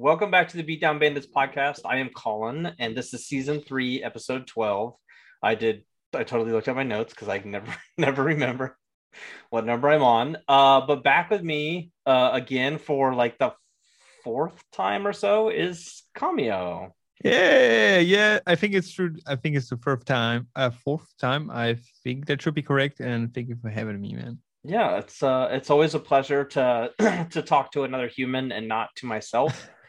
Welcome back to the Beatdown Bandits podcast. I am Colin, and this is season three, episode 12. I did, I totally looked at my notes because I never, never remember what number I'm on. Uh, but back with me uh, again for like the fourth time or so is Cameo. Yeah, yeah. I think it's true. I think it's the fourth time. Uh, fourth time. I think that should be correct. And thank you for having me, man. Yeah, it's uh, it's always a pleasure to to talk to another human and not to myself.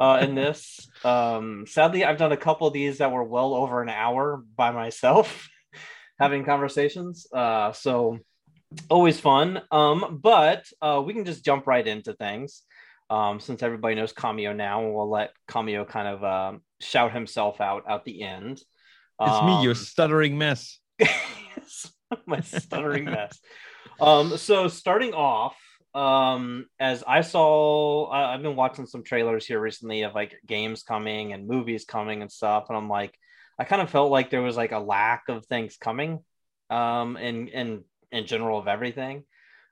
uh, in this, um, sadly, I've done a couple of these that were well over an hour by myself, having conversations. Uh, so always fun. Um, but uh, we can just jump right into things. Um, since everybody knows Cameo now, and we'll let Cameo kind of uh, shout himself out at the end. It's um, me, your stuttering mess. my stuttering mess. Um, so starting off, um, as I saw, I, I've been watching some trailers here recently of like games coming and movies coming and stuff, and I'm like, I kind of felt like there was like a lack of things coming, um, in in in general of everything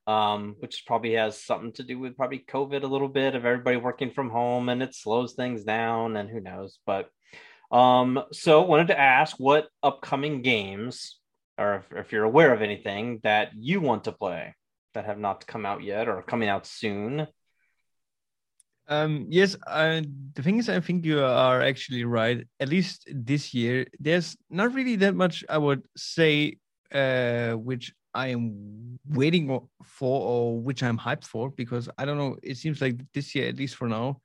um, which probably has something to do with probably COVID a little bit of everybody working from home and it slows things down and who knows. But um, so wanted to ask what upcoming games or if, if, you're aware of anything that you want to play that have not come out yet or coming out soon. Um, yes, uh, the thing is, I think you are actually right. At least this year, there's not really that much I would say, uh, which I am waiting for or which I'm hyped for because I don't know. It seems like this year, at least for now,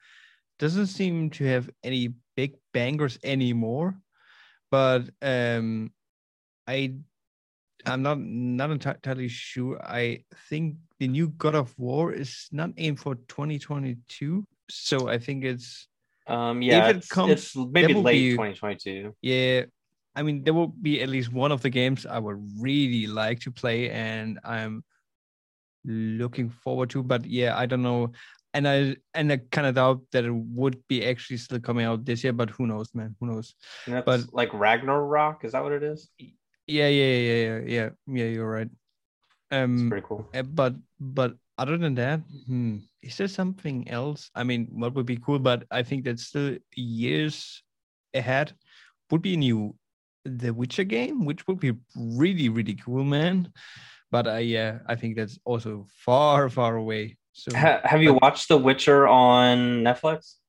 doesn't seem to have any big bangers anymore. But um, I I'm not not entirely sure. I think the new God of War is not aimed for 2022, so I think it's um yeah, if it comes, it's maybe late be, 2022. Yeah, I mean, there will be at least one of the games I would really like to play, and I'm looking forward to. But yeah, I don't know, and I and I kind of doubt that it would be actually still coming out this year. But who knows, man? Who knows? but like Ragnarok, is that what it is? Yeah, yeah, yeah, yeah, yeah. Yeah, you're right. Um, That's pretty cool. Eh, but but other than that, hmm, is there something else? I mean, what would be cool? But I think that's still years ahead. Would be a new the Witcher game, which would be really really cool, man. But uh, yeah, I think that's also far far away. So ha- have you watched The Witcher on Netflix?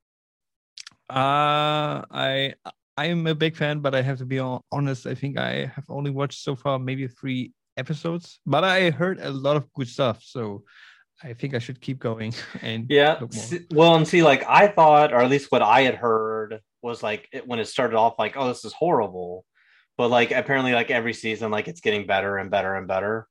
Uh I I am a big fan, but I have to be honest. I think I have only watched so far maybe three episodes, but I heard a lot of good stuff. So I think I should keep going and yeah. Well, and see, like I thought, or at least what I had heard was like it, when it started off, like, oh, this is horrible but like apparently like every season like it's getting better and better and better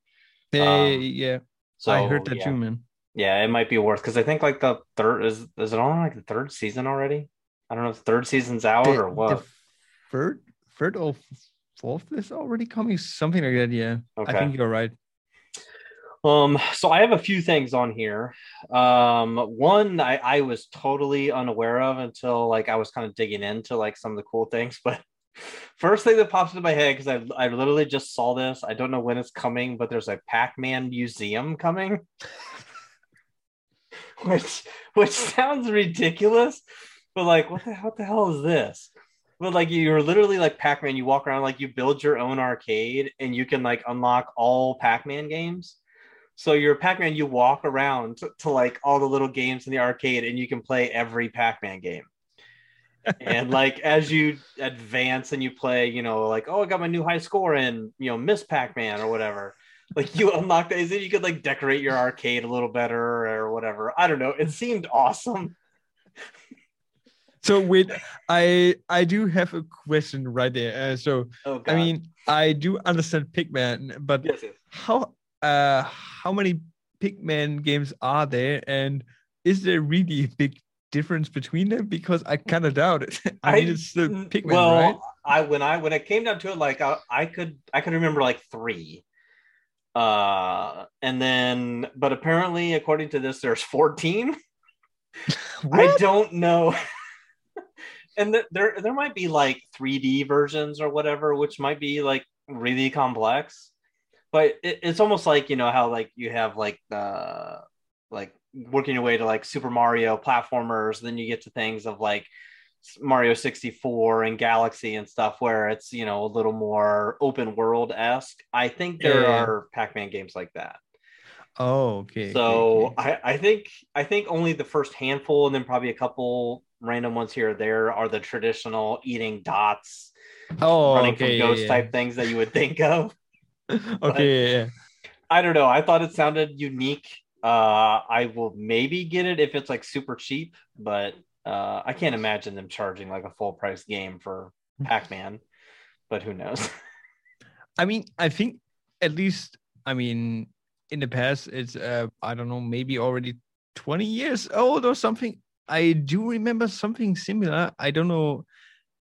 yeah um, yeah so i heard that yeah. too man yeah it might be worth because i think like the third is is it on like the third season already i don't know if third season's out the, or what third third or fourth is already coming something like that yeah okay. i think you're right um, so I have a few things on here. Um, one I, I was totally unaware of until like I was kind of digging into like some of the cool things, but First thing that pops into my head because I I literally just saw this. I don't know when it's coming, but there's a Pac-Man museum coming, which which sounds ridiculous, but like what the what the hell is this? But like you're literally like Pac-Man. You walk around like you build your own arcade, and you can like unlock all Pac-Man games. So you're Pac-Man. You walk around to, to like all the little games in the arcade, and you can play every Pac-Man game and like as you advance and you play, you know, like oh, I got my new high score in you know Miss Pac-Man or whatever. Like you unlock that, you could like decorate your arcade a little better or whatever. I don't know. It seemed awesome. So wait, I I do have a question right there. Uh, so oh, I mean, I do understand Pigman, but yes, yes. how uh how many Pigman games are there, and is there really a big difference between them because I kind of doubt it. I, I mean, it's the Pikmin, well, right? I when I when it came down to it, like I, I could I could remember like three, uh, and then but apparently according to this, there's fourteen. I don't know. and th- there there might be like 3D versions or whatever, which might be like really complex. But it, it's almost like you know how like you have like the like working your way to like Super Mario platformers. Then you get to things of like Mario 64 and Galaxy and stuff where it's, you know, a little more open world esque. I think there Yeah. are Pac Man games like that. Oh, okay. So okay, okay. I, I think I think only the first handful and then probably a couple random ones here or there are the traditional eating dots, oh, running okay, from ghost yeah. type things that you would think of. okay, yeah, yeah. I don't know. I thought it sounded unique. Uh, I will maybe get it if it's like super cheap, but uh, I can't imagine them charging like a full price game for Pac-Man. But who knows? I mean, I think at least, I mean, in the past, it's uh, I don't know, maybe already 20 years old or something. I do remember something similar. I don't know.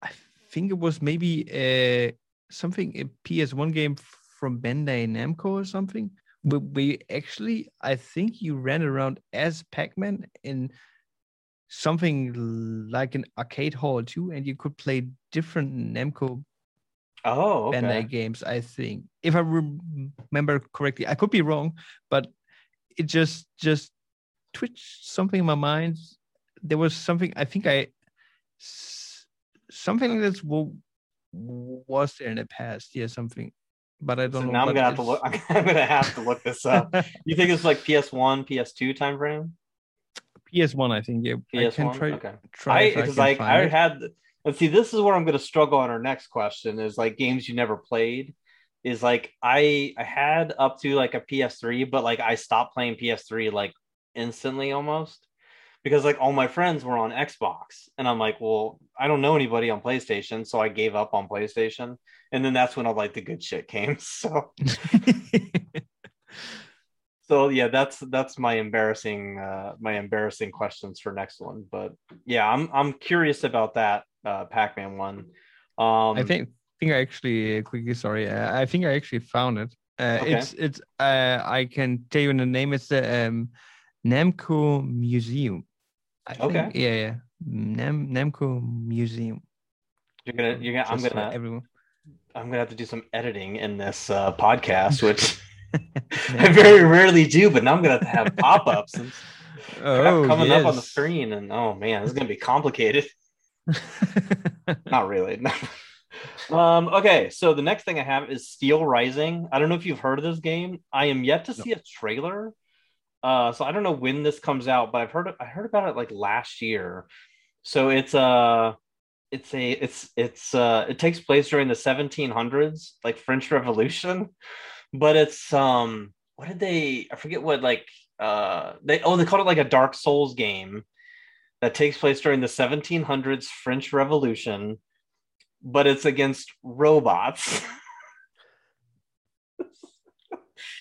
I think it was maybe uh, something a PS1 game from Bandai Namco or something. We, we actually, I think you ran around as Pac-Man in something like an arcade hall too, and you could play different Namco Oh, okay. Bandai games, I think, if I remember correctly. I could be wrong, but it just just twitched something in my mind. There was something I think I something like this was there in the past. Yeah, something, but I don't So know. now I'm gonna have to look. I'm gonna have to look this up. You think it's like PS1, PS2 time frame? PS1, I think. Yeah, I can PS1. try. okay. try I because like I had let's see this is where I'm gonna struggle on our next question is like games you never played is like I I had up to like a PS3 but like I stopped playing PS3 like instantly almost because like all my friends were on Xbox and I'm like well I don't know anybody on PlayStation so I gave up on PlayStation and then that's when all like the good shit came so so yeah that's that's my embarrassing uh my embarrassing questions for next one but yeah i'm i'm curious about that uh pac-man one um I think think I actually quickly sorry. Uh, I think I actually found it. Uh, Okay. It's it's uh, I can tell you the name. It's the um, Namco Museum. I Okay. Think, yeah, yeah. Nam Namco Museum. you're gonna you're gonna i'm gonna everyone. i'm gonna have to do some editing in this uh podcast which i very rarely do but now i'm gonna have to have pop-ups and oh, coming up on the screen and oh man this is gonna be complicated not really um okay so the next thing i have is steel rising i don't know if you've heard of this game i am yet to No. see a trailer uh so i don't know when this comes out but i've heard i heard about it like last year. So it's a it's a it's it's uh it takes place during the 1700s like french revolution. But it's um what did they i forget what like uh they oh they called it like a dark souls game that takes place during the 1700s french revolution but it's against robots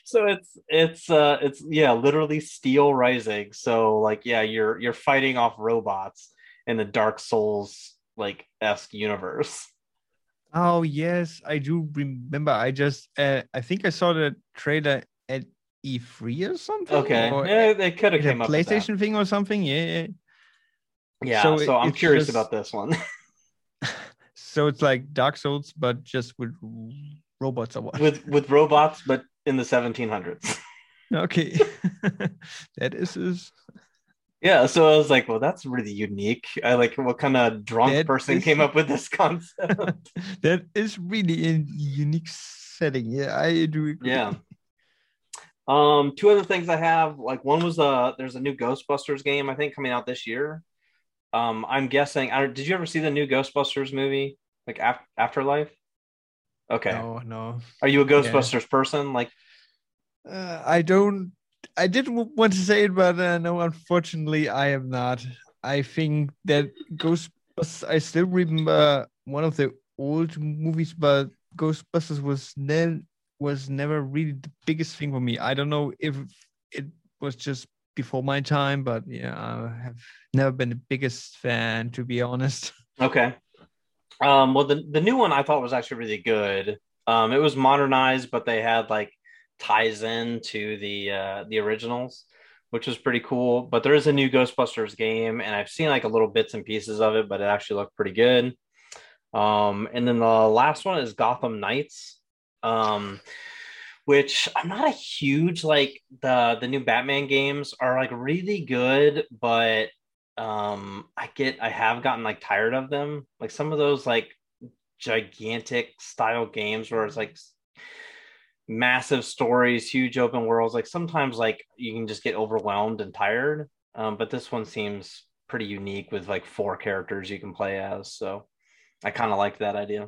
so it's it's uh it's yeah literally steel rising so like yeah you're you're fighting off robots in the dark souls like esque universe Oh yes, I do remember. I just uh, I think I saw the trailer at E3 or something. okay Or yeah they could have at a came up. PlayStation thing or something. Yeah. yeah. yeah so, So it- i'm curious just- about this one So it's like Dark Souls, but just with robots or what? with with robots but in the 1700s okay, that is is yeah so i was like well that's really unique i like what kind of drunk That person is- came up with this concept that is really a unique setting. Yeah, I do agree. Yeah. Um, two other things I have, like one was uh there's a new Ghostbusters game, I think, coming out this year. Um, I'm guessing I did you ever see the new Ghostbusters movie? Like Af- Afterlife? Okay. No, no. Are you a Ghostbusters person? Like Uh, I don't. I did want to say it, but uh, no, unfortunately, I am not. I think that Ghostbusters. I still remember one of the old movies, but Ghostbusters was ne- was never really the biggest thing for me. I don't know if it was just before my time, but yeah, I have never been the biggest fan, to be honest. Okay. Um, well, the, the new one I thought was actually really good. Um, it was modernized, but they had like ties in to the uh, the originals, which was pretty cool. But there is a new Ghostbusters game, and I've seen like a little bits and pieces of it, but it actually looked pretty good. Um, and then the last one is Gotham Knights, um, which I'm not a huge like the the new Batman games are like really good, but um I get I have gotten like tired of them. Like some of those like gigantic style games where it's like massive stories, huge open worlds. Like sometimes like you can just get overwhelmed and tired. Um, but this one seems pretty unique with like four characters you can play as. So I kind of like that idea.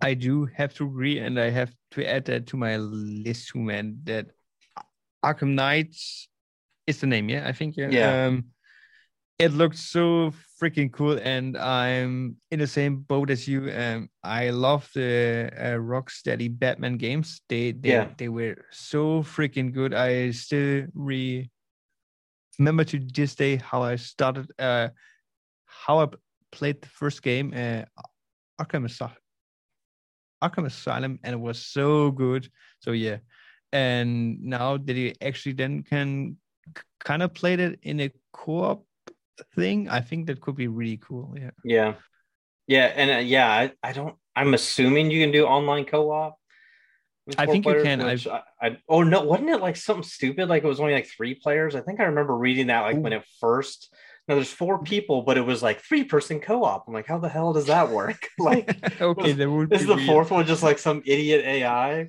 I do have to agree, and I have to add that to my list too, man. That Arkham Knights is the name, yeah. I think yeah. Yeah. Um, it looked so freaking cool, and I'm in the same boat as you. Um, I love the uh, Rocksteady Batman games. They they Yeah. they were so freaking good. I still re remember to this day how I started, uh, how I played the first game, uh, Arkham Asylum. Arkham Asylum, and it was so good. So yeah, and now that you actually then can kind of play it in a co-op thing, I think that could be really cool. Yeah. Yeah. Yeah. And uh, yeah, I, I don't, I'm assuming you can do online co op. I think you players, can. which I, I, oh no, wasn't it like something stupid? Like it was only like three players. I think I remember reading that like when it first. Now there's four people, but it was like three person co op. I'm like, how the hell does that work? like, okay, was- would is be the weird. fourth one just like some idiot AI?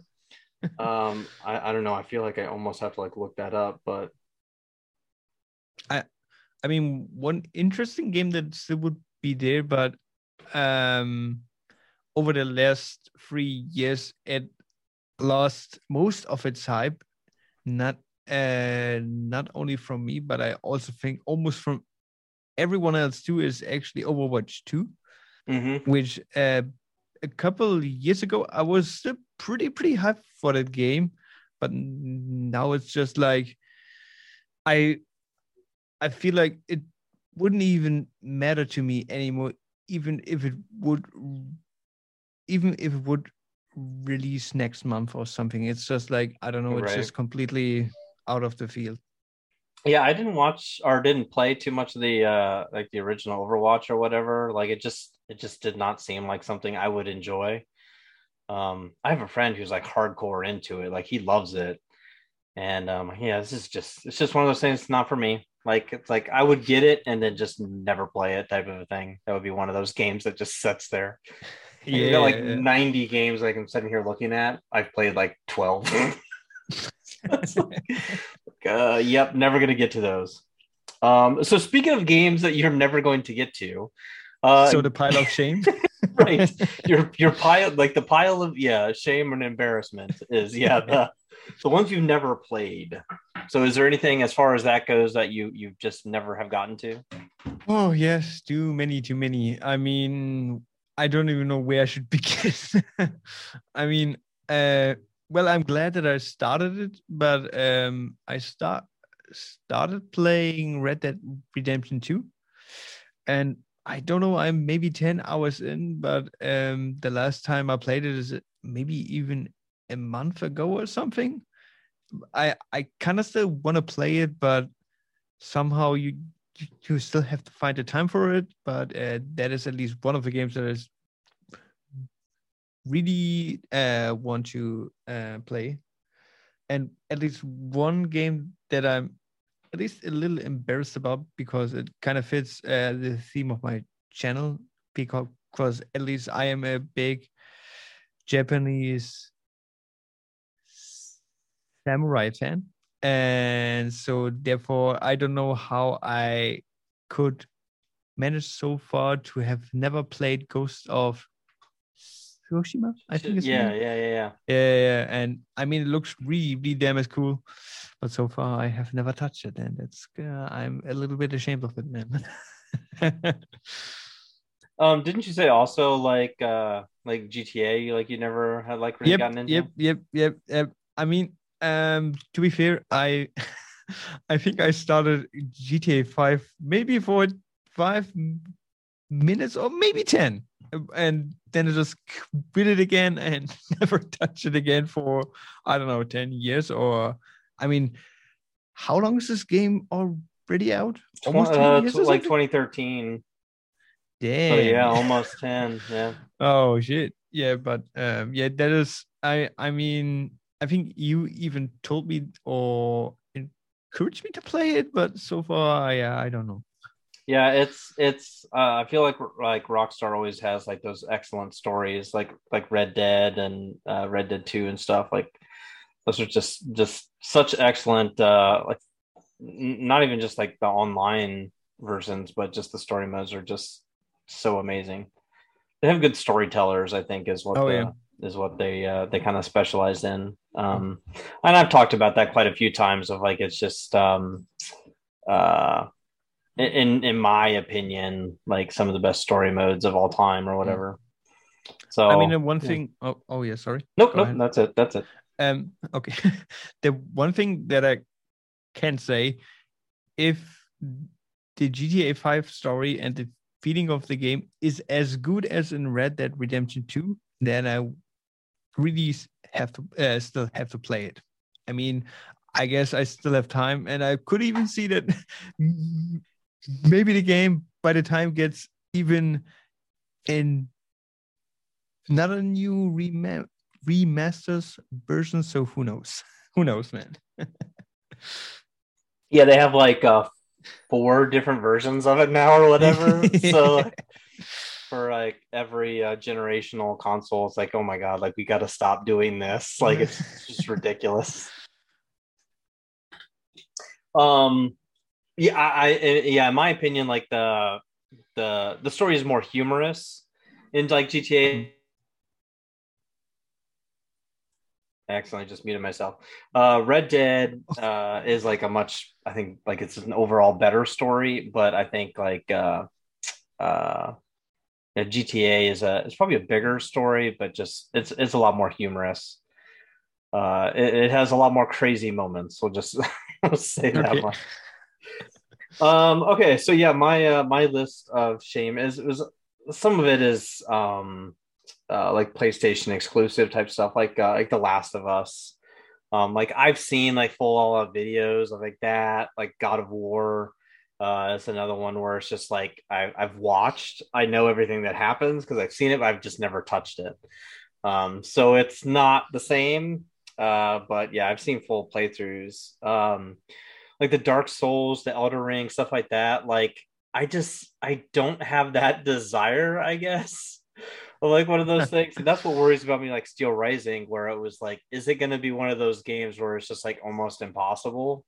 um, I, I don't know. I feel like I almost have to like look that up, but I mean, one interesting game that still would be there, but um, over the last three years, it lost most of its hype. Not uh, not only from me, but I also think almost from everyone else too. Is actually Overwatch Two, Mhm. which uh, a couple years ago I was still pretty pretty hyped for that game, but now it's just like I I feel like it wouldn't even matter to me anymore, even if it would, even if it would release next month or something. It's just like I don't know. It's Right. just completely out of the field. Yeah, I didn't watch or didn't play too much of the uh like the original Overwatch or whatever. Like it just it just did not seem like something I would enjoy. Um I have a friend who's like hardcore into it. Like he loves it. And um yeah, this is just it's just one of those things It's not for me. Like it's like I would get it and then just never play it type of a thing. That would be one of those games that just sits there. And you got like 90 games like I'm sitting here looking at. I've played like 12. It's like, uh, yep, never gonna get to those. Um, so speaking of games that you're never going to get to, uh, so the pile of shame. right, your your pile, like the pile of yeah, shame and embarrassment is yeah the the ones you've never played. So is there anything as far as that goes that you you just never have gotten to? Oh yes, too many, too many. I mean, I don't even know where I should begin. I mean, uh, well, I'm glad that I started it, but um, I start started playing Red Dead Redemption 2, and I don't know, I'm maybe 10 hours in, but um, the last time I played it is maybe even a month ago or something. I I kind of still want to play it, but somehow you you- still have to find the time for it. But uh, that is at least one of the games that is really uh, want to uh, play, and at least one game that I'm at least a little embarrassed about because it kind of fits uh, the theme of my channel because at least I am a big Japanese samurai fan and so therefore i don't know how i could manage so far to have never played ghost of tsushima i think it's yeah, yeah, yeah, yeah. yeah yeah and i mean it looks really really damn as cool but so far i have never touched it and it's uh, i'm a little bit ashamed of it man Um, didn't you say also like uh like GTA, like you never had like really yep, gotten into? Yep, yep, yep, yep. I mean, um, to be fair, I I think I started GTA 5 maybe for five minutes or maybe 10. And then I just quit it again and never touched it again for I don't know 10 years or I mean, how long is this game already out? Almost 10 uh, years tw- or like 2013. Damn. So yeah, almost 10. Yeah. Oh shit. Yeah, but um yeah, that is I I mean I think you even told me or encouraged me to play it, but so far, yeah, I don't know. Yeah, it's it's. Uh, I feel like like Rockstar always has like those excellent stories, like like Red Dead and uh, Red Dead Two and stuff. Like those are just just such excellent. Uh, like not even just like the online versions, but just the story modes are just so amazing. They have good storytellers, I think, is what oh, the, yeah. Is what they uh, they kind of specialize in. Um, and I've talked about that quite a few times. Of like, it's just um, uh, in in my opinion, like some of the best story modes of all time, or whatever. So I mean, one thing. Oh, oh yeah, sorry. Nope, Go nope. Ahead. That's it. That's it. Um. Okay. the one thing that I can say, if the GTA 5 story and the feeling of the game is as good as in Red Dead Redemption 2, then I really have to uh, still have to play it. I mean, I guess I still have time, and I could even see that maybe the game by the time gets even in not a new rem- remasters version. So who knows? Who knows, man? yeah, they have like uh, four different versions of it now or whatever. so for like every uh, generational console, it's like, oh my god, like we got to stop doing this. Like it's just ridiculous. Um, yeah, I, I, yeah, in my opinion, like the the the story is more humorous in like GTA I accidentally just muted myself. Uh, Red Dead uh, is like a much, I think, like it's an overall better story, but I think like uh, uh, GTA is a it's probably a bigger story, but just it's it's a lot more humorous. Uh, it, it has a lot more crazy moments. We'll just say that okay. much. Um, okay, so yeah, my uh, my list of shame is was some of it is um uh, like PlayStation exclusive type stuff, like uh, like The Last of Us. Um, like I've seen like full all out videos of like that, like God of War. Uh, it's another one where it's just like I, I've watched, I know everything that happens because I've seen it, but I've just never touched it. Um, so it's not the same. Uh, but yeah, I've seen full playthroughs. Um, like the Dark Souls, the Elden Ring, stuff like that. Like I just I don't have that desire, I guess like one of those things. And that's what worries about me, like Steel Rising, where it was like, is it going to be one of those games where it's just like almost impossible,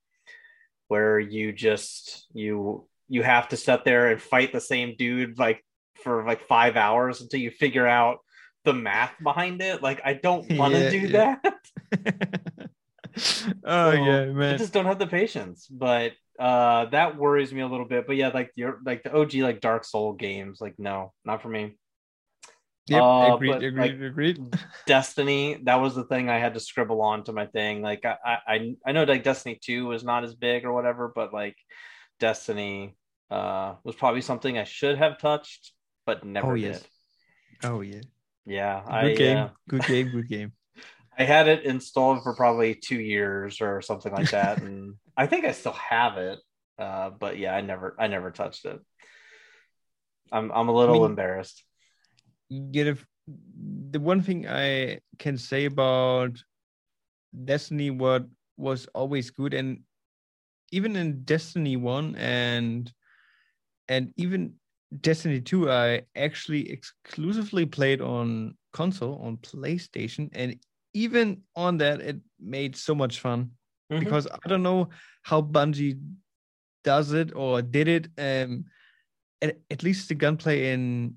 where you just you you have to sit there and fight the same dude like for like five hours until you figure out the math behind it. Like I don't want to yeah, do yeah. that. oh so, yeah, man. I just don't have the patience. But uh that worries me a little bit. But yeah, like your like the OG like Dark Soul games, like no, not for me. Yep, uh, agreed, agreed, like, agreed. Destiny, that was the thing I had to scribble on to my thing. Like I, I, I know like Destiny Two was not as big or whatever, but like Destiny uh was probably something I should have touched, but never oh, yes. did. Oh yeah, yeah. Good I, game, uh, good game, good game. I had it installed for probably two years or something like that, and I think I still have it. Uh, but yeah, I never, I never touched it. I'm, I'm a little I mean, embarrassed get a, the one thing I can say about Destiny, what was always good, and even in Destiny One and and even Destiny 2, I actually exclusively played on console, on PlayStation. And even on that, it made so much fun mm-hmm. because I don't know how Bungie does it or did it. Um, at, at least the gunplay in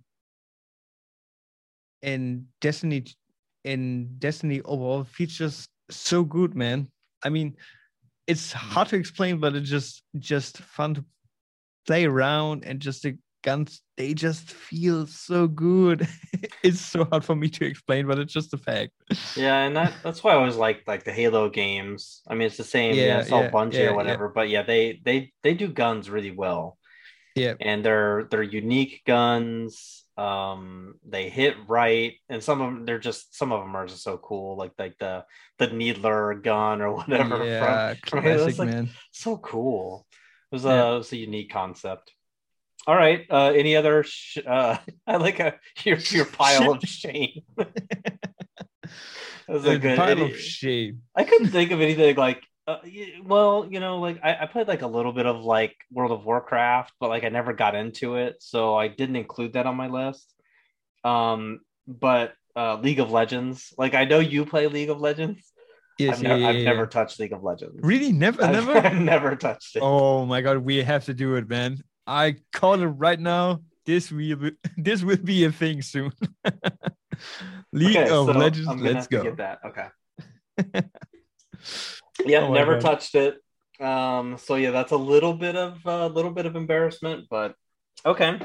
in Destiny in Destiny overall features so good, man. I mean, it's hard to explain, but it's just just fun to play around and just the guns they just feel so good. it's so hard for me to explain, but it's just a fact. Yeah, and that, that's why I always like like the Halo games. I mean, it's the same. Yeah, yeah it's all yeah, Bungie yeah, or whatever, but yeah, they they they do guns really well. Yeah, and they're they're unique guns um they hit right and some of them they're just some of them are just so cool like like the the needler gun or whatever yeah from, classic from like, man so cool it was, yeah. a, it was a unique concept all right uh any other sh- uh i like a your your pile of shame That was a A good pile of shame. I couldn't think of anything like. Uh, well, you know, like I, I played like a little bit of like World of Warcraft, but like I never got into it, so I didn't include that on my list. Um, but uh, League of Legends, like I know you play League of Legends. Yes, I've, yeah, yeah, I've yeah. never touched League of Legends. Really, never, I've, never. I've never touched it. Oh my god, we have to do it, man. I call it right now. This will be, this will be a thing soon. League Okay, of so Legends, let's go. Get that. Okay. Yeah, Oh never touched it. Um, so yeah, that's a little bit of a little bit of embarrassment, but okay.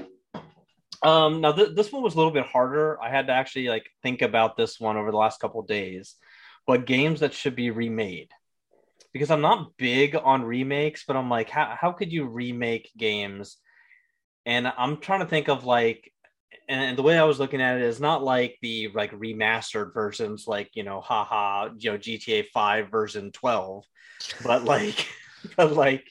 Um, now th- this one was a little bit harder. I had to actually like think about this one over the last couple of days. But games that should be remade? Because I'm not big on remakes, but I'm like, how how could you remake games? And I'm trying to think of like and the way I was looking at it is not like the like remastered versions, like you know, haha, you know, GTA Five version twelve, but like, but like,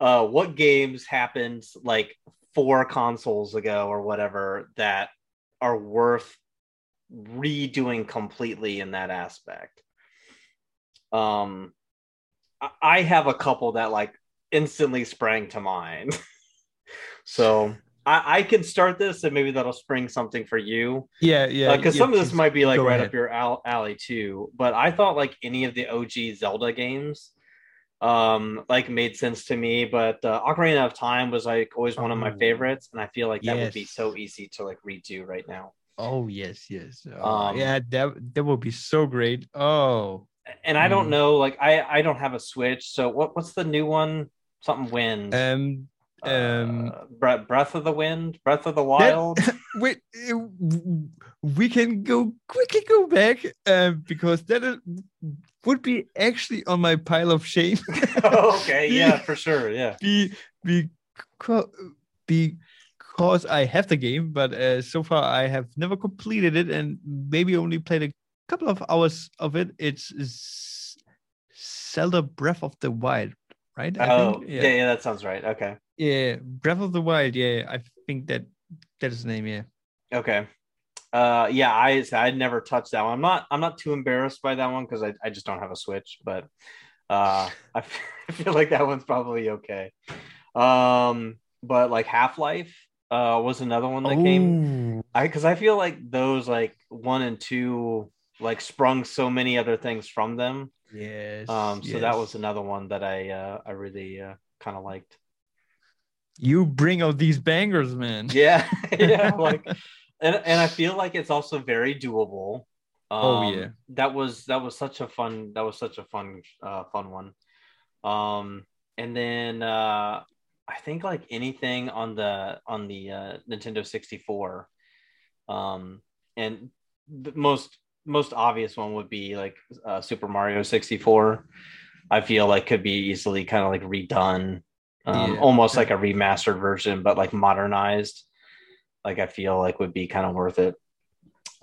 uh, what games happened like four consoles ago or whatever that are worth redoing completely in that aspect. Um, I- I have a couple that like instantly sprang to mind, so. I, I can start this and maybe that'll spring something for you Yeah, yeah. because yeah, some of this might be like right ahead. up your alley too. But I thought like any of the OG Zelda games, um, like made sense to me. But uh, Ocarina of Time was like always one of my Oh. favorites, and I feel like that would be so easy to like redo right now. Oh yes, yes. Oh, Um, yeah, that that would be so great. Oh, And I don't Mm. know, like I I don't have a Switch, so what what's the new one? Something wins. um, um, uh, Breath of the Wind, Breath of the Wild. wait, uh, w- we can go quickly go back, um, because that is, would be actually on my pile of shame. okay, yeah, for sure, yeah. be because because I have the game, but uh, so far I have never completed it and maybe only played a couple of hours of it. It's Zelda Breath of the Wild, right? I Oh, think? yeah, yeah, that sounds right. Okay. yeah, Breath of the Wild. Yeah, I think that that is the name. Yeah. Okay. Uh yeah, I I'd never touched that one. I'm not I'm not too embarrassed by that one because I, I just don't have a Switch, but uh I feel like that one's probably okay. Um but like Half-Life uh was another one that came I because I feel like those like one and two like sprung so many other things from them. Yes. Um so that was another one that I uh I really uh kind of liked. You bring out these bangers, man. Yeah, yeah, like, and and I feel like it's also very doable. Um, Oh, yeah. that was that was such a fun that was such a fun uh, fun one. Um, and then uh, I think like anything on the on the uh, Nintendo sixty four, um, and the most most obvious one would be like uh, Super Mario sixty four. I feel like could be easily kind of like redone um, Yeah. almost like a remastered version, but like modernized. Like I feel like would be kind of worth it.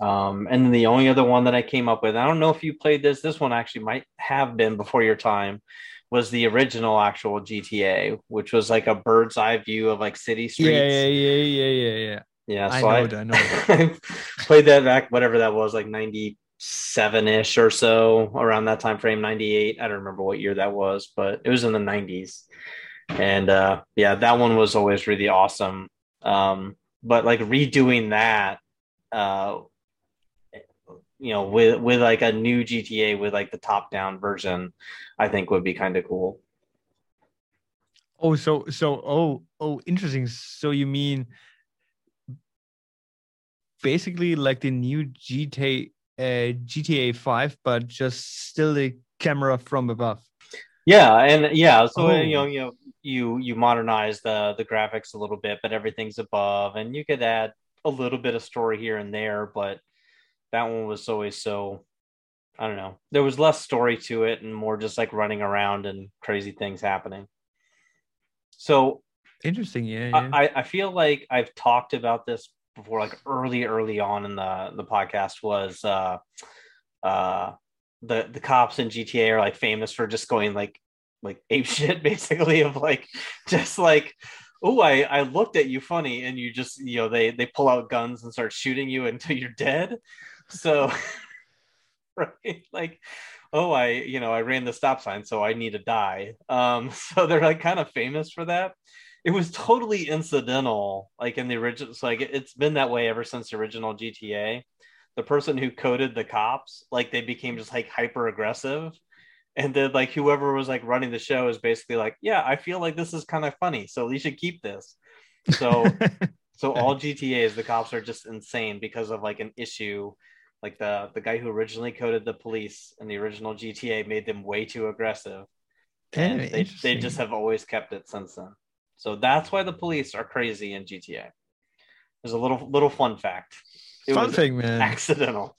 Um, and then the only other one that I came up with, I don't know if you played this. This one actually might have been before your time. Was the original actual GTA, which was like a bird's eye view of like city streets. Yeah, yeah, yeah, yeah, yeah, yeah. Yeah, I know I, I know played that back, whatever that was, like 97 ish or so, around that time frame, 98. I don't remember what year that was, but it was in the 90s. And uh, yeah, that one was always really awesome. Um, but like redoing that, uh, you know, with with like a new GTA with like the top down version, I think would be kind of cool. Oh, so so oh oh interesting. So you mean basically like the new GTA uh, GTA Five, but just still the camera from above. Yeah, and yeah, so Oh. you know, you know, you you modernize the the graphics a little bit, but everything's above, and you could add a little bit of story here and there, but that one was always so I don't know. There was less story to it and more just like running around and crazy things happening. So Interesting, yeah. yeah. I, I feel like I've talked about this before, like early, early on in the the podcast was uh uh the the cops in GTA are like famous for just going like like ape shit basically of like just like oh I I looked at you funny and you just you know they they pull out guns and start shooting you until you're dead. So right? Like, oh, I, you know, I ran the stop sign, so I need to die. Um, so they're like kind of famous for that. It was totally incidental, like in the original. So like it's been that way ever since the original GTA. The person who coded the cops, like they became just like hyper aggressive. And then like whoever was like running the show is basically like, yeah, I feel like this is kind of funny, so you should keep this. So so all GTAs, the cops are just insane because of like an issue like the the guy who originally coded the police in the original GTA made them way too aggressive, and they they just have always kept it since then. So that's why the police are crazy in GTA. There's a little little fun fact. It fun thing, man. Accidental.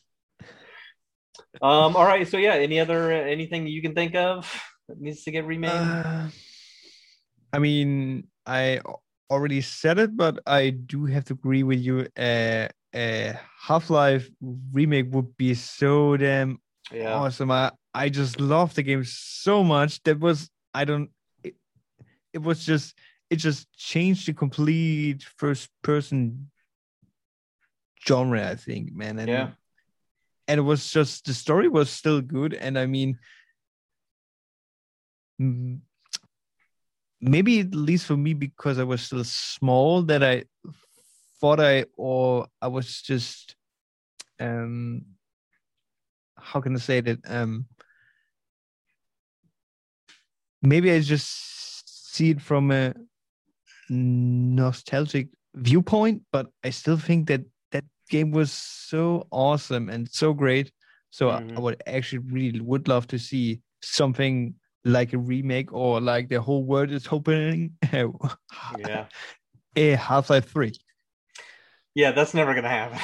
um. All right. So yeah. Any other anything you can think of that needs to get remade? Uh, I mean, I already said it, but I do have to agree with you. Uh, a Half Life remake would be so damn yeah. awesome. I, I just love the game so much. That was I don't. It, it was just it just changed the complete first person genre. I think, man. And, yeah. And it was just the story was still good, and I mean, maybe at least for me because I was still small that I thought I or I was just um how can I say that um maybe I just see it from a nostalgic viewpoint, but I still think that that game was so awesome and so great. So mm-hmm. I would actually really would love to see something like a remake or like the whole world is opening. yeah. A Half Life 3. Yeah, that's never gonna happen.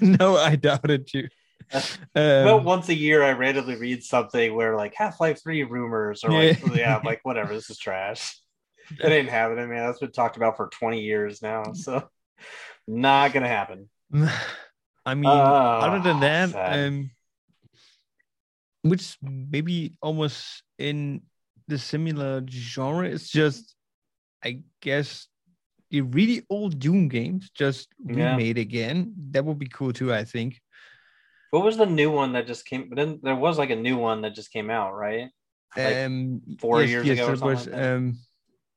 no, I doubt it too. Um, well, once a year, I randomly read something where like Half Life Three rumors, or like yeah, yeah I'm like whatever, this is trash. It ain't happening, man. That's been talked about for 20 years now, so not gonna happen. I mean, oh, other than that, um, which maybe almost in the similar genre, it's just, I guess, the really old Doom games just yeah. remade again. That would be cool too, I think. What was the new one that just came? But then there was like a new one that just came out, right? Like um, four yes, years yes, ago. Or something was, like um,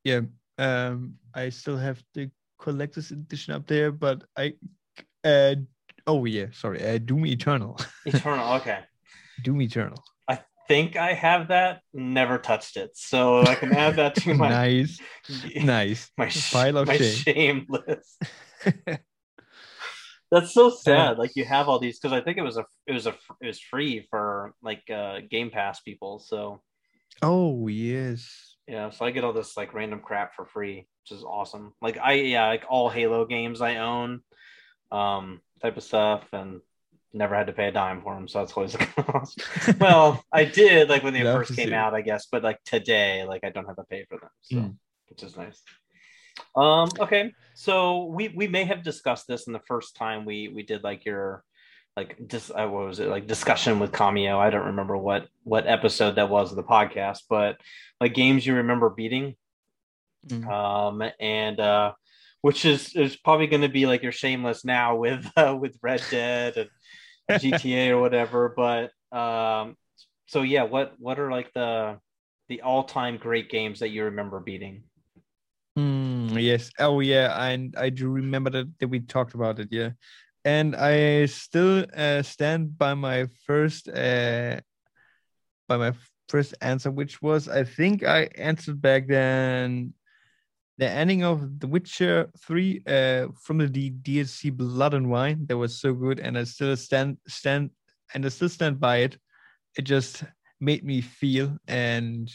yeah. Um, I still have the collector's edition up there, but I, uh, oh yeah, sorry, uh, Doom Eternal. Eternal, okay. Doom Eternal I think I have that. Never touched it, so I can add that to my nice, nice my pile of my shame, shame list. That's so sad. Like you have all these because I think it was a it was a it was free for like uh Game Pass people. So oh yes, yeah. So I get all this like random crap for free, which is awesome. Like I yeah, like all Halo games I own, um, type of stuff, and never had to pay a dime for them, so that's always a cost. well, I did like when they first came out, I guess, but like today, like I don't have to pay for them, so mm. which is nice. Um, okay, so we we may have discussed this in the first time we we did like your like just uh, what was it like discussion with Cameo. I don't remember what what episode that was of the podcast, but like games you remember beating. Mm. Um, and uh, which is is probably going to be like your shameless now with uh, with Red Dead and GTA or whatever. But um, so yeah, what what are like the the all time great games that you remember beating? Mm, yes. Oh yeah, and I, I do remember that, that we talked about it. Yeah, and I still uh, stand by my first uh, by my first answer, which was I think I answered back then the ending of The Witcher 3 uh, from the D- DLC Blood and Wine that was so good and I still stand stand and I still stand by it. It just made me feel and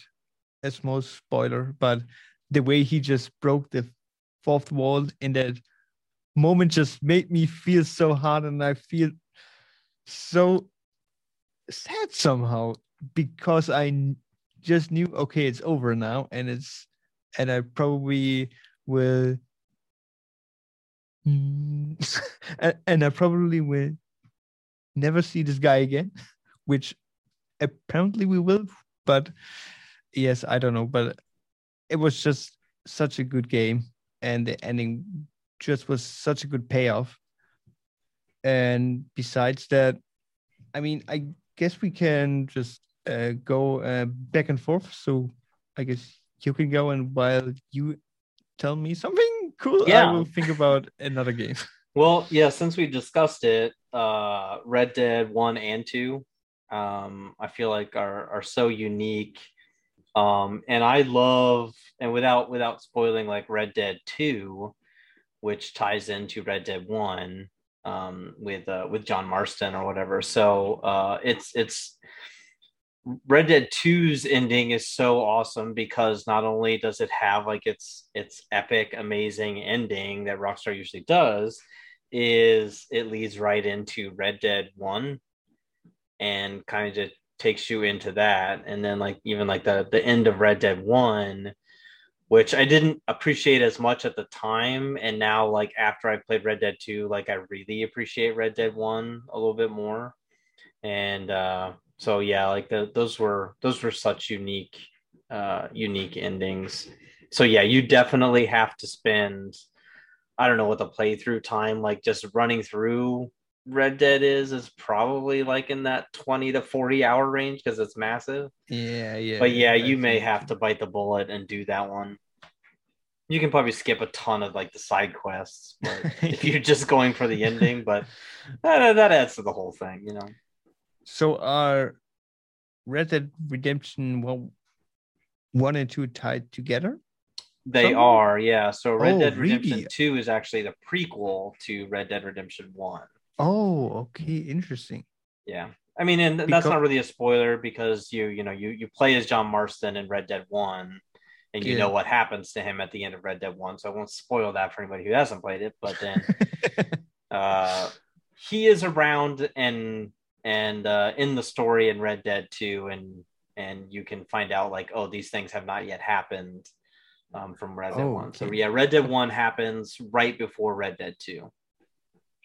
a small spoiler, but the way he just broke the fourth wall in that moment just made me feel so hard and I feel so sad somehow because I just knew okay it's over now and it's and I probably will, and, I probably will never see this guy again, which apparently we will. But yes, I don't know. But it was just such a good game, and the ending just was such a good payoff. And besides that, I mean, I guess we can just uh, go uh, back and forth. So I guess you can go, and while you tell me something cool, Yeah. I will think about another game. Well, yeah, since we discussed it, uh, Red Dead One and Two, um, I feel like are are so unique. Um, and I love, and without without spoiling, like Red Dead Two, which ties into Red Dead One, um, with uh, with John Marston or whatever. So uh, it's it's Red Dead 2's ending is so awesome because not only does it have like its its epic, amazing ending that Rockstar usually does, is it leads right into Red Dead 1 and kind of just takes you into that. And then like even like the the end of Red Dead 1, which I didn't appreciate as much at the time. And now like after I played Red Dead 2, like I really appreciate Red Dead 1 a little bit more. And uh so yeah, like the, those were those were such unique uh unique endings. So yeah, you definitely have to spend I don't know what the playthrough time like just running through Red Dead is is probably like in that 20 to 40 hour range because it's massive. Yeah, yeah. But yeah, you may have to bite the bullet and do that one. You can probably skip a ton of like the side quests, but if you're just going for the ending, but that, that adds to the whole thing, you know. So are Red Dead Redemption well, one and two tied together? They Some- are, yeah. So Red Oh, Dead Redemption really? 2 is actually the prequel to Red Dead Redemption 1. Oh, okay, interesting. Yeah. I mean, and that's Because- not really a spoiler because you, you know, you you play as John Marston in Red Dead 1 and you Yeah. know what happens to him at the end of Red Dead 1. So I won't spoil that for anybody who hasn't played it, but then uh he is around and and uh in the story in Red Dead 2 and and you can find out like oh these things have not yet happened um from Red Dead Oh, 1. So yeah, Red Dead 1 happens right before Red Dead 2.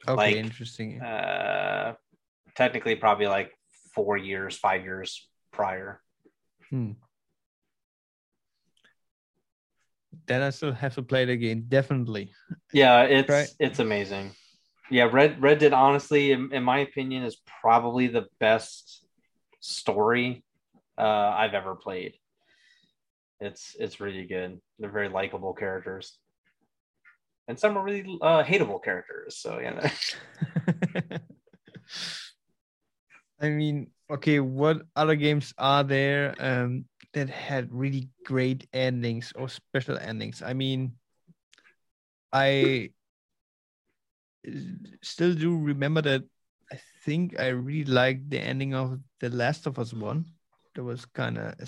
Okay, like, interesting. Uh technically probably like 4 years, 5 years prior. Hmm. Then I still have to play it again, definitely. Yeah, it's Right. it's amazing. Yeah, Red Red Dead honestly in, in my opinion is probably the best story uh I've ever played. It's it's really good. They're very likable characters. And some are really uh hateable characters. So yeah. I mean, okay, what other games are there um, that had really great endings or special endings? I mean, I still do remember that I think I really liked the ending of The Last of Us one. That was kind of a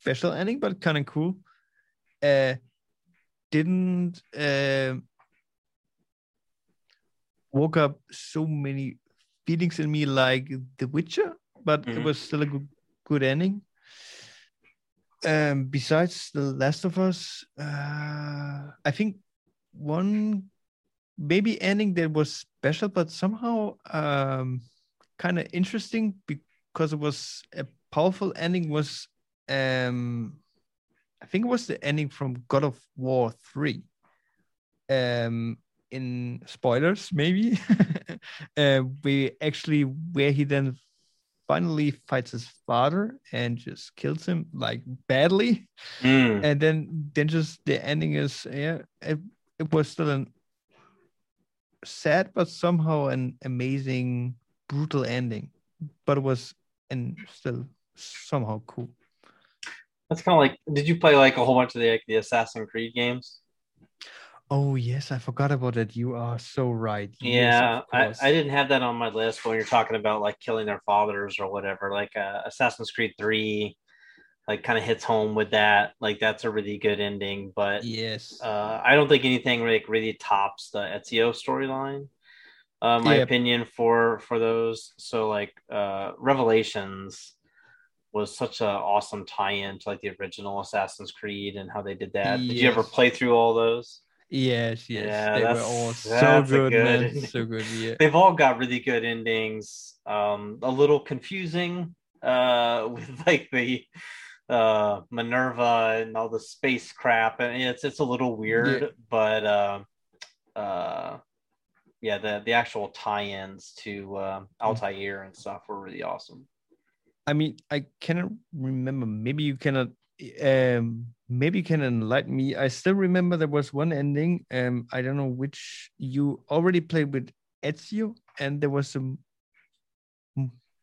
special ending, but kind of cool. Uh, didn't uh, woke up so many feelings in me like The Witcher, but it Mhm. was still a good, good ending. Um, besides The Last of Us, uh, I think one maybe ending that was special, but somehow um, kind of interesting because it was a powerful ending. Was um, I think it was the ending from God of War three. Um, in spoilers, maybe, uh, we actually where he then finally fights his father and just kills him like badly Mm. and then then just the ending is yeah it, it was still an sad but somehow an amazing brutal ending but it was and still somehow cool That's kind of like did you play like a whole bunch of the like the Assassin's Creed games? oh yes i forgot about it. you are so right Yeah, of I. I didn't have that on my list when you're talking about like killing their fathers or whatever. Like uh, Assassin's Creed 3 like kind of hits home with that. Like that's a really good ending, but yes uh, I don't think anything like really tops the Ezio storyline. Uh, my Yeah. opinion for for those. So like uh, Revelations was such a awesome tie-in to like the original Assassin's Creed and how they did that. Did you ever play through all those? yes yes Yeah, they were all so good, good man so good yeah They've all got really good endings. Um, a little confusing uh, with like the uh, Minerva and all the space crap, and it's it's a little weird, but uh, uh, yeah, the the actual tie-ins to uh, Altair and stuff were really awesome. I mean, I cannot remember. Maybe you cannot. Um, maybe you can enlighten me. I still remember there was one ending. Um, I don't know which you already played with Ezio, and there was a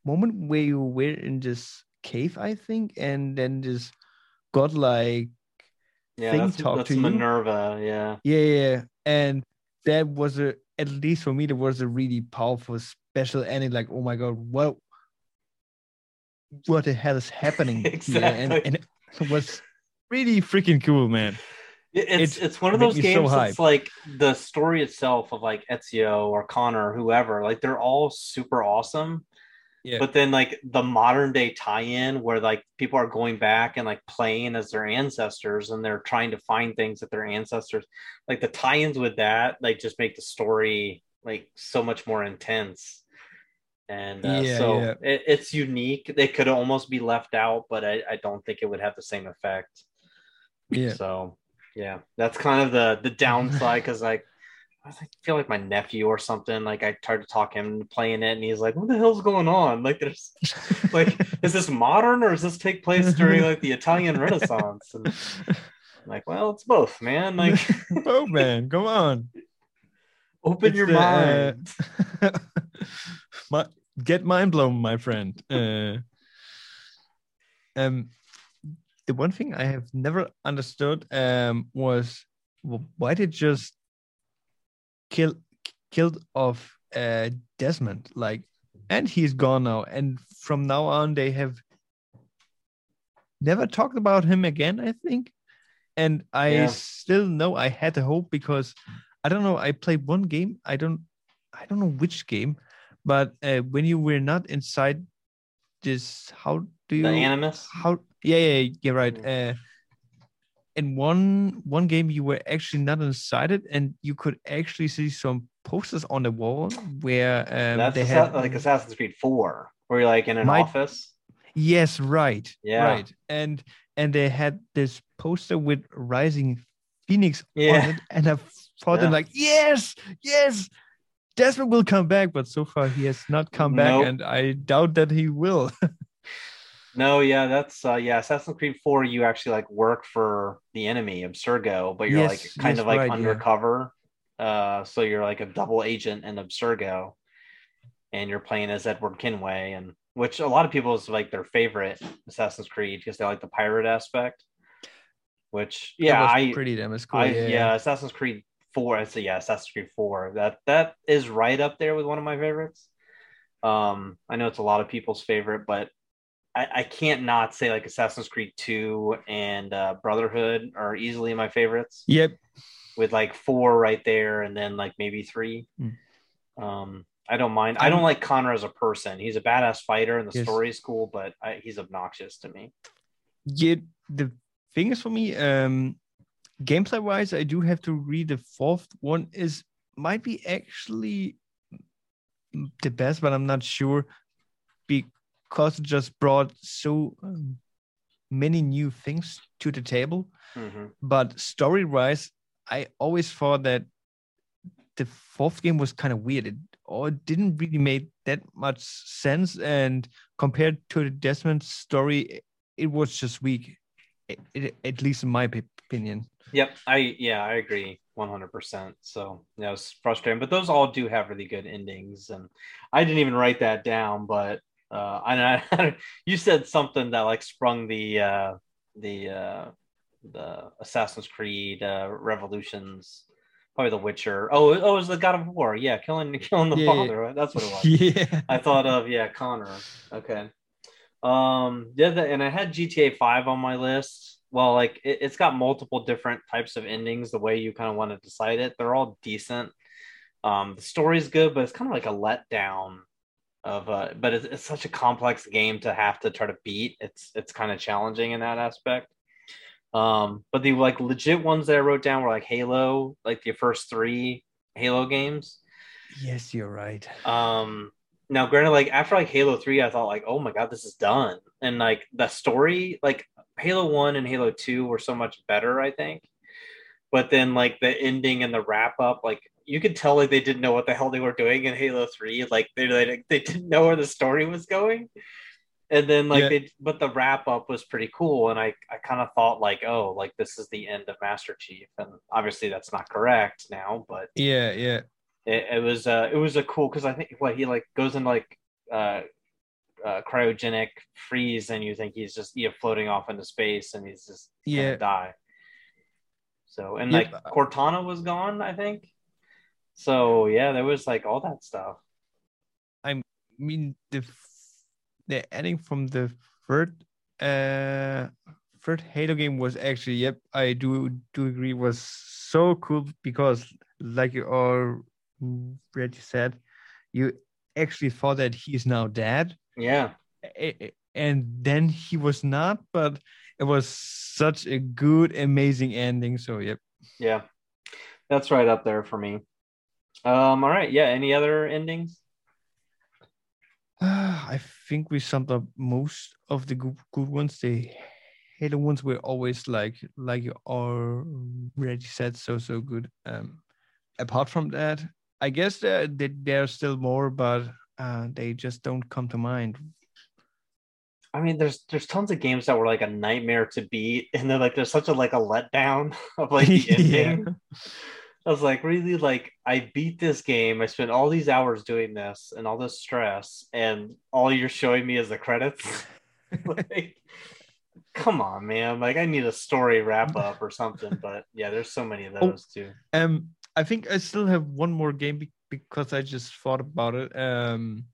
moment where you were in this cave, I think, and then this godlike yeah, thing talked to you. Minerva. Yeah. Yeah, yeah, and that was a at least for me, there was a really powerful special ending. Like, oh my god, what, what the hell is happening exactly. And, and it was really freaking cool, man. It's It it's one of those me so games that's like the story itself of like Ezio or Connor or whoever, like they're all super awesome. Yeah. But then like the modern day tie-in where like people are going back and like playing as their ancestors and they're trying to find things that their ancestors like the tie-ins with that like just make the story like so much more intense. And uh, Yeah, so yeah. It, it's unique. They could almost be left out, but I, I don't think it would have the same effect. Yeah. So yeah, that's kind of the the downside because like I feel like my nephew or something. Like I tried to talk him into playing it, and he's like, "What the hell's going on? Like there's like is this modern or does this take place during like the Italian Renaissance?" And I'm like, well, it's both, man. Like oh man, come on. open It's your the, uh, mind. My, get mind blown, my friend. Uh, um, the one thing I have never understood um was wh- why did just kill killed off uh Desmond like, and he's gone now, and from now on they have never talked about him again. I think, and I Yeah. still know I had a hope because I don't know. I played one game. I don't. I don't know which game, but uh, when you were not inside this, how do you? the animus. How? Yeah, yeah, you're right. Uh, in one one game, you were actually not inside it, and you could actually see some posters on the wall where um, That's they had like Assassin's Creed Four, where you're like in an My- office. Yes, right. Yeah. Right. And and they had this poster with Rising Phoenix Yeah. on it. And I thought Yeah. like, yes, yes, Desmond will come back. But so far he has not come back, Nope. and I doubt that he will. No, yeah, that's uh yeah, Assassin's Creed 4, you actually like work for the enemy, Abstergo, but you're Yes, like kind yes, of like right, yeah. undercover. Uh so you're like a double agent in Abstergo and you're playing as Edward Kenway and which a lot of people is like their favorite Assassin's Creed because they like the pirate aspect. Which yeah, I pretty damn cool. I yeah. yeah, Assassin's Creed 4, I say yeah, Assassin's Creed 4. That that is right up there with one of my favorites. Um, I know it's a lot of people's favorite, but I, I can't not say like Assassin's Creed 2 and uh, Brotherhood are easily my favorites, Yep. with like four right there, and then like maybe three. Mm. Um, I don't mind. I don't like Connor as a person. He's a badass fighter, and the Yes. story is cool, but I, he's obnoxious to me. Yeah, the thing is for me, um, gameplay wise, I do have to read the fourth one is might be actually the best, but I'm not sure because it just brought so um, many new things to the table. Mhm. But story wise, I always thought that the fourth game was kind of weird. It or didn't really make that much sense, and compared to the Desmond story, it was just weak. It, it- at least in my opinion. Yep, I yeah, I agree 100%. So, yeah, was frustrating, but those all do have really good endings and I didn't even write that down, but uh I, I you said something that like sprung the uh the uh the Assassin's Creed uh Revolutions probably the Witcher. Oh, oh, it was the God of War. Yeah, killing killing the Yeah, father. Right? That's what it was. yeah. I thought of yeah, Connor. Okay. Um, yeah, and I had GTA Five on my list. Well, like it, it's got multiple different types of endings. The way you kind of want to decide it, they're all decent. Um, the story's good, but it's kind of like a letdown of. Uh, but it's, it's such a complex game to have to try to beat. It's it's kind of challenging in that aspect. Um, but the like legit ones that I wrote down were like Halo, like the first three Halo games. Yes, you're right. Um, now, granted, like after like Halo Three, I thought like, oh my god, this is done, and like the story, like Halo One and Halo Two were so much better, I think. But then like the ending and the wrap up, like you could tell like they didn't know what the hell they were doing in Halo Three. Like they they, they didn't know where the story was going. and then like Yeah. they but the wrap up was pretty cool and i i kind of thought like oh like this is the end of master chief and obviously that's not correct now but Yeah, yeah, it, it was uh it was a cool because i think what he like goes in like uh uh, cryogenic freeze, and you think he's just you know, floating off into space, and he's just yeah. gonna die. So and Yep. like Cortana was gone, I think. So yeah, there was like all that stuff. I mean the the ending from the third uh third Halo game was actually yep I do do agree was so cool because like you already said you actually thought that he's now dead Yeah, and then he was not but it was such a good amazing ending so yep yeah, that's right up there for me. Um, all right, yeah. Any other endings? I think we summed up most of the good, good ones. The Halo ones were always like like you already said, so so good. Um, apart from that, I guess there there, there are still more, but uh, they just don't come to mind. I mean, there's there's tons of games that were like a nightmare to beat, and then like there's such a like a letdown of like the Yeah. ending. I was like, really, like I beat this game. I spent all these hours doing this and all this stress, and all you're showing me is the credits. like, come on, man! Like I need a story wrap up or something. But yeah, there's so many of Oh. those too. Um, I think I still have one more game because I just thought about it. Um,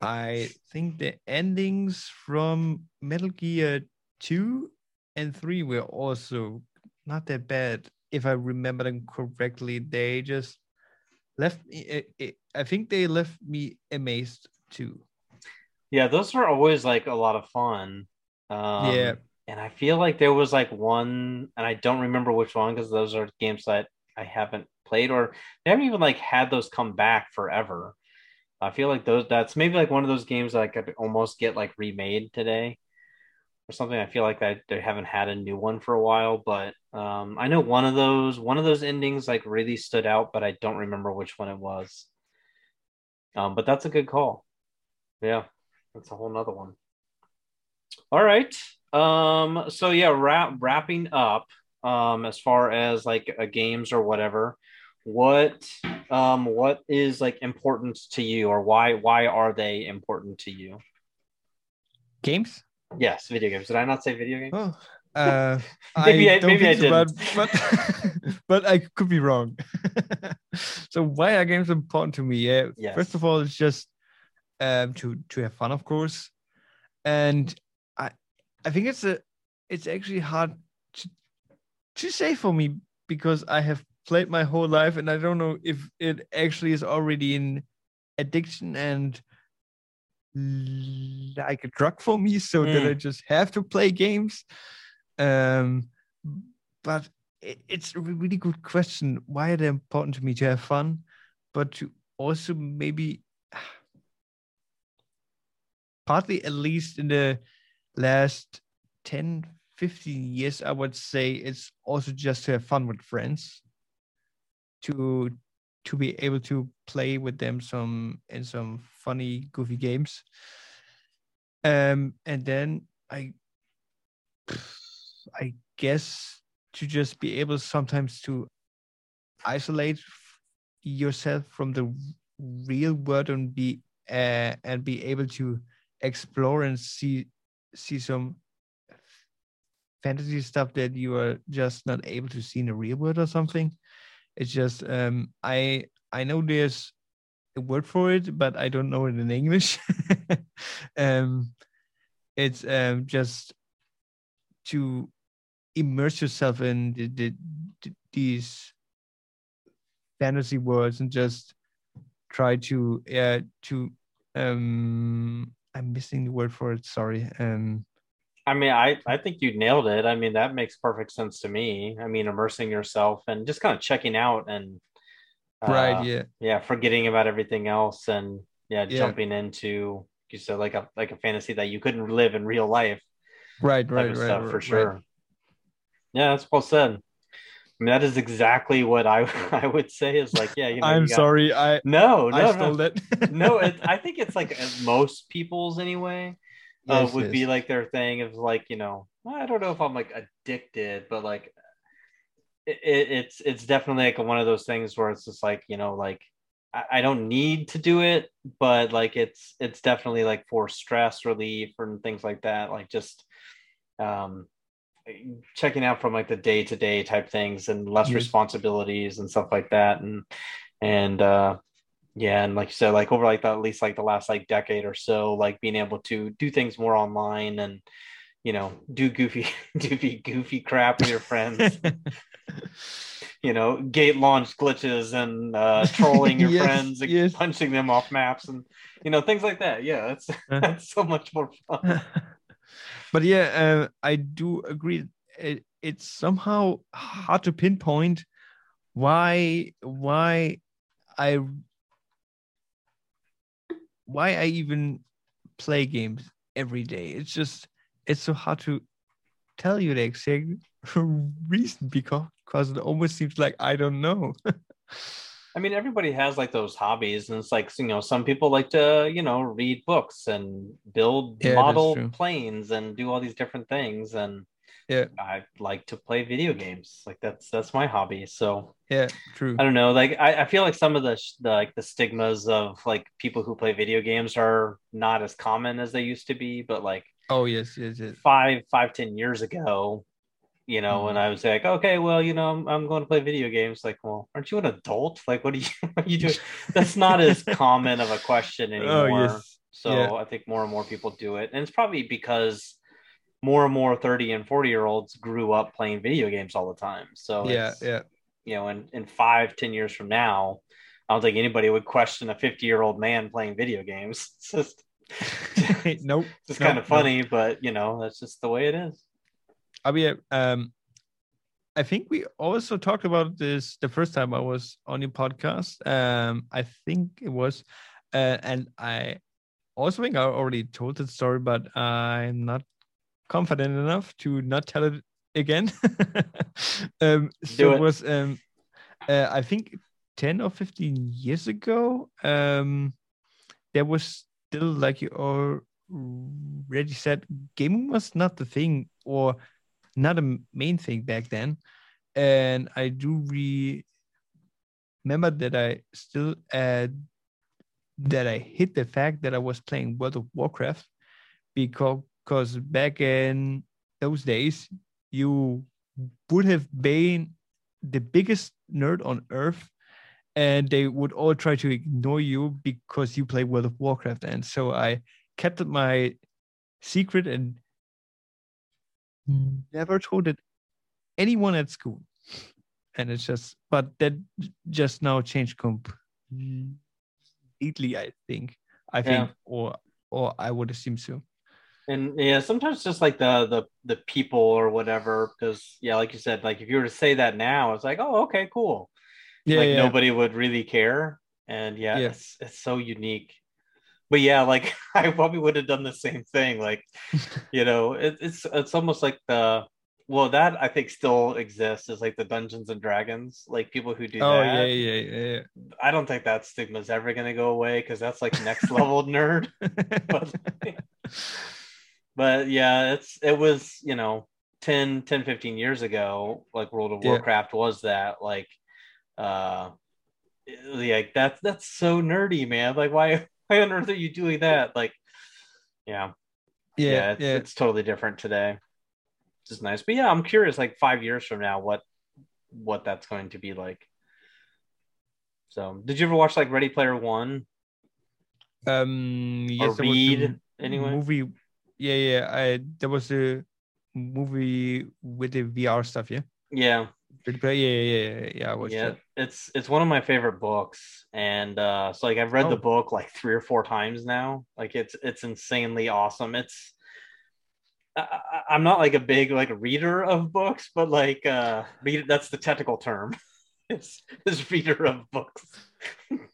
I think the endings from Metal Gear 2 and 3 were also not that bad. If I remember them correctly, they just left me. I- I- I think they left me amazed too. Yeah, those are always like a lot of fun. Um, Yeah. and I feel like there was like one, and I don't remember which one because those are games that I haven't played or they haven't even like had those come back forever. I feel like those that's maybe like one of those games that I could almost get like remade today or something. I feel like I they haven't had a new one for a while, but um, I know one of those one of those endings like really stood out, but I don't remember which one it was. Um, but that's a good call. Yeah, that's a whole nother one. All right. Um, so yeah, wrap, wrapping up, um, as far as like uh, games or whatever, what um what is like important to you or why why are they important to you? Games? Yes, video games. Did I not say video games? Oh, uh, Maybe I- don't maybe I think so, but, but but I could be wrong. so why are games important to me? Yeah, Yes. first of all, it's just um, to to have fun, of course, and I I think it's a it's actually hard to to say for me because I have played my whole life and I don't know if it actually is already an addiction and like a drug for me so that Mm. I just have to play games. Um, but it, it's a really good question. Why are they important to me to have fun, but to also maybe partly at least in the last 10 15 years i would say it's also just to have fun with friends to to be able to play with them some in some funny goofy games. Um and then i i guess to just be able sometimes to isolate yourself from the real world and be uh, and be able to explore and see see some fantasy stuff that you are just not able to see in the real world or something. It's just um i i know there's a word for it but i don't know it in english. Um it's um just to immerse yourself in the, the, the, these fantasy worlds and just try to uh to um i'm missing the word for it sorry um I mean, I I think you nailed it. I mean, that makes perfect sense to me. I mean, immersing yourself and just kind of checking out and uh, right yeah yeah, forgetting about everything else and yeah, Yeah. jumping into you said like a like a fantasy that you couldn't live in real life right right right, stuff right for right. sure. Yeah, that's well said. I mean, that is exactly what I I would say is like, yeah, you know, I'm you got- sorry. I No, no, I no. stole that. no, it, I think it's like most people's anyway. Uh, Yes, would be like their thing of like you know I don't know if I'm like addicted, but like it, it, it's it's definitely like one of those things where it's just like you know like I, I don't need to do it, but like it's it's definitely like for stress relief and things like that. Like just um checking out from like the day to day type things and less Yes. responsibilities and stuff like that and and uh yeah and like you said like over like the, at least like the last like decade or so like being able to do things more online and you know do goofy goofy goofy crap with your friends you know gate launch glitches and uh trolling your Yes, friends and yes. punching them off maps and you know things like that yeah that's that's so much more fun but yeah, uh, I do agree. It, it's somehow hard to pinpoint why why I why I even play games every day. It's just it's so hard to tell you the exact reason because because it almost seems like I don't know. I mean, everybody has like those hobbies, and it's like you know, some people like to you know read books and build Yeah, model planes and do all these different things. And Yeah. I like to play video games. Like that's that's my hobby. So yeah, true. I don't know. Like I, I feel like some of the, sh- the like the stigmas of like people who play video games are not as common as they used to be. But like Oh yes, yes, yes. five five ten years ago you know Mm. when i was like okay well you know I'm, I'm going to play video games like well aren't you an adult like what are you what are you doing that's not as common of a question anymore Oh yes. so yeah. i think more and more people do it and it's probably because more and more 30 and 40 year olds grew up playing video games all the time so Yeah, yeah. you know in, in five ten years from now i don't think anybody would question a 50 year old man playing video games it's just nope. it's No, kind of funny but you know that's just the way it is I mean, um, I think we also talked about this the first time I was on your podcast. Um, I think it was, uh, and I also think I already told the story, but I'm not confident enough to not tell it again. um, so it. it was, um, uh, I think, ten or fifteen years ago. Um, there was still like you already said, gaming was not the thing or not a main thing back then. And I do re- remember that I still uh, that I hit the fact that I was playing World of Warcraft because because back in those days you would have been the biggest nerd on earth and they would all try to ignore you because you play World of Warcraft. And so I kept my secret and never told it anyone at school. And it's just but that just now changed completely i think. I think or or i would assume so and yeah sometimes just like the the the people or whatever because yeah like you said like if you were to say that now it's like oh okay cool. Yeah like yeah. nobody would really care. And yeah, Yeah. it's it's so unique. But yeah like i probably would have done the same thing like you know it, it's it's almost like the well that i think still exists is like the dungeons and dragons like people who do oh that. yeah yeah yeah i don't think that stigma's ever going to go away because that's like next level nerd. But but yeah it's it was you know 10 10 15 years ago like world of Yeah. warcraft was that like uh like that's that's so nerdy man. Like why why on earth are you doing that? Like yeah. Yeah, yeah it's, yeah. it's totally different today. Which is nice. But yeah i'm curious like five years from now what what that's going to be like. So did you ever watch like ready player one? Um or yes the read anyway? movie yeah yeah i there was a movie with the vr stuff yeah? Yeah. Yeah yeah yeah yeah i watched yeah that. it's it's one of my favorite books. And uh so like i've read the Oh. book like three or four times now. Like it's it's insanely awesome. It's I, i'm not like a big like reader of books but like uh read that's the technical term. It's this reader of books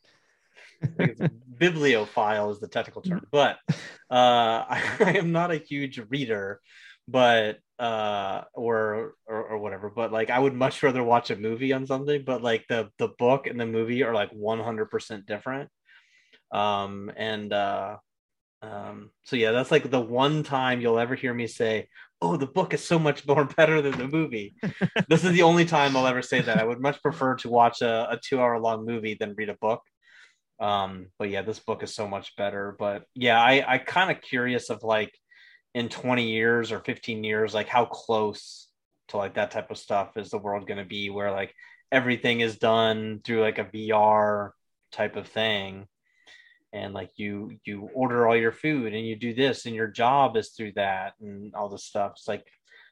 bibliophile is the technical term but uh I, I am not a huge reader but uh or, or or whatever but like i would much rather watch a movie on something but like the the book and the movie are like 100% different. Um and uh um so yeah that's like the one time you'll ever hear me say oh the book is so much more better than the movie. This is the only time i'll ever say that. I would much prefer to watch a, a two hour long movie than read a book um but yeah this book is so much better. But yeah i i kind of curious of like in 20 years or 15 years like how close to like that type of stuff is the world going to be where like everything is done through like a vr type of thing. And like you you order all your food and you do this and your job is through that and all this stuff. It's like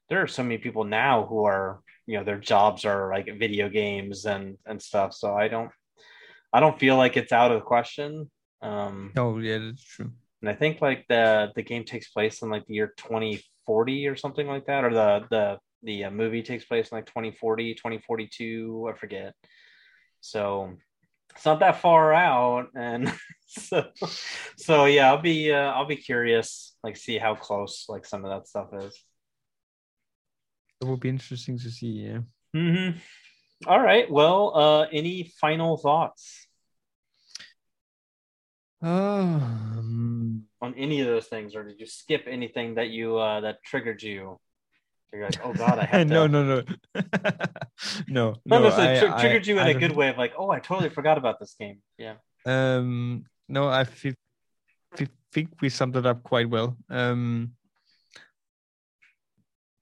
there are so many people now who are you know their jobs are like video games and and stuff. So i don't i don't feel like it's out of the question um oh yeah that's true and I think like the the game takes place in like the year 2040 or something like that, or the the the uh, movie takes place in like 2040, 2042, I forget. So it's not that far out, and so so yeah, I'll be uh, I'll be curious, like see how close like some of that stuff is. It will be interesting to see. Yeah. Mm-hmm. All right. Well, uh, any final thoughts? Um, on any of those things, or did you skip anything that you uh, that triggered you? You're like, oh god, I have no, no, no, no, no. no I, tr- triggered you in I a good way of like, oh, I totally forgot about this game. Yeah. Um. No, I f- f- think we summed it up quite well. Um.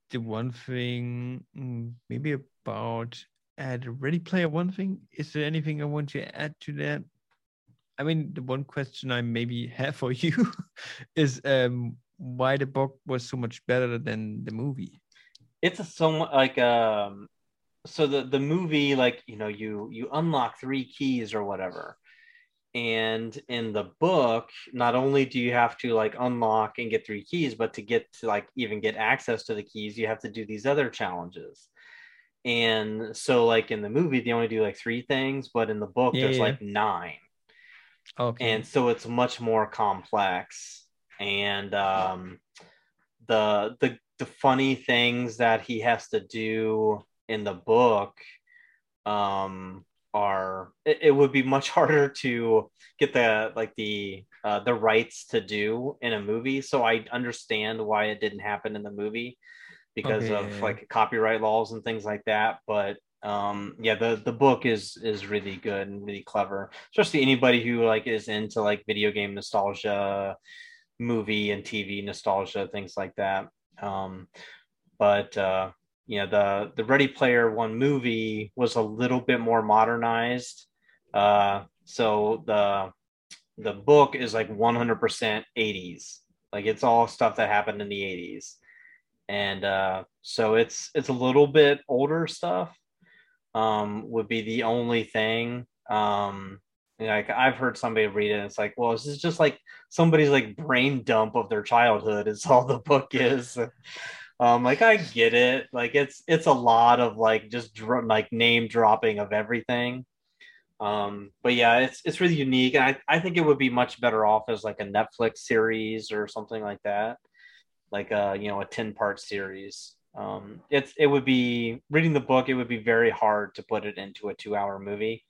The one thing, mm, maybe about add Ready Player One thing. Is there anything I want to add to that? I mean, the one question I maybe have for you is um, why the book was so much better than the movie. It's a so like um, so the the movie like you know you you unlock three keys or whatever, and in the book not only do you have to like unlock and get three keys, but to get to like even get access to the keys, you have to do these other challenges. And so like in the movie they only do like three things, but in the book yeah, there's yeah. like nine Okay. And so it's much more complex. And um, the the the funny things that he has to do in the book um, are it, it, would be much harder to get the like the uh, the rights to do in a movie. So I understand why it didn't happen in the movie because okay. of like copyright laws and things like that. But um yeah the the book is is really good and really clever especially anybody who like is into like video game nostalgia movie and tv nostalgia things like that um but uh you know the the ready player one movie was a little bit more modernized uh so the the book is like 100% 80s like it's all stuff that happened in the 80s and uh so it's it's a little bit older stuff um, would be the only thing. Um, like I've heard somebody read it, it's like, well, this is just like somebody's like brain dump of their childhood. Is all the book is. um, like I get it. Like it's it's a lot of like just dr- like name dropping of everything. Um, but yeah, it's it's really unique, and I I think it would be much better off as like a Netflix series or something like that, like a you know a ten part series um, it's it would be reading the book. It would be very hard to put it into a two-hour movie.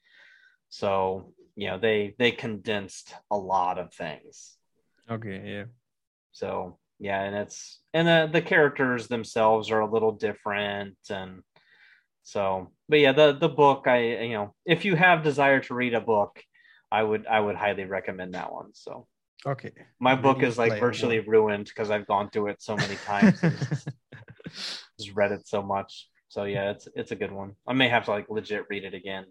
So you know they they condensed a lot of things. Okay, yeah. So yeah, and it's and the the characters themselves are a little different, and so but yeah, the the book I you know if you have desire to read a book, I would I would highly recommend that one. So okay, my book is like virtually ruined because I've gone through it so many times. just read it so much. So yeah, it's it's a good one. I may have to like legit read it again.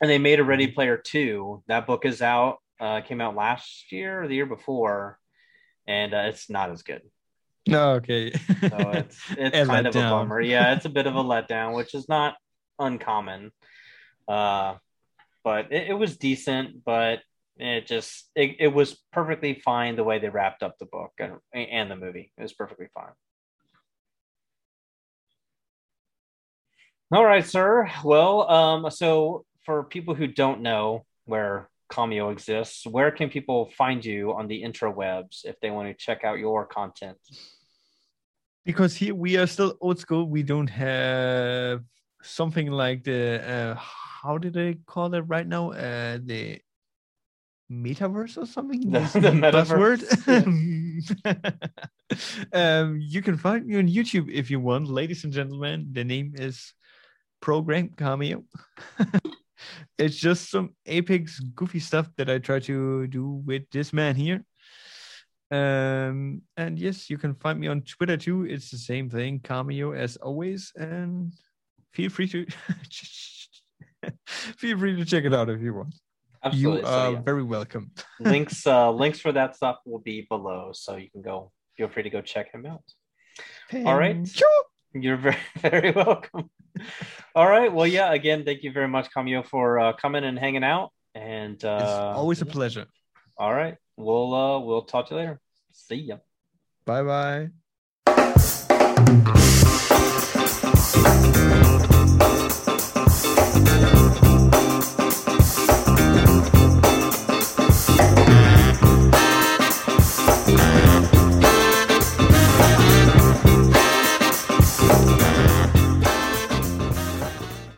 And they made a Ready Player Two. That book is out. Uh, came out last year or the year before, and uh, it's not as good. No, okay. so it's it's kind of down. a bummer. Yeah, it's a bit of a letdown, which is not uncommon. Uh, but it, it was decent, but it just it, it was perfectly fine the way they wrapped up the book and, and the movie. It was perfectly fine. All right, sir. Well, um, so for people who don't know where Kamio exists, where can people find you on the intrawebs if they want to check out your content? because here we are still old school. We don't have something like the uh, how do they call it right now? Uh, the metaverse or something. The- the um, you can find me on YouTube if you want, ladies and gentlemen. The name is Program Cameo. it's just some apex goofy stuff that I try to do with this man here. Um, and yes, you can find me on Twitter too. It's the same thing, Cameo as always. And feel free to feel free to check it out if you want. Absolutely. You So, are yeah. very welcome. links uh links for that stuff will be below so you can go feel free to go check him out All right. You. you're very very welcome all right well yeah again thank you very much cameo for uh coming and hanging out and uh It's always a pleasure. all right we'll uh we'll talk to you later see ya Bye bye.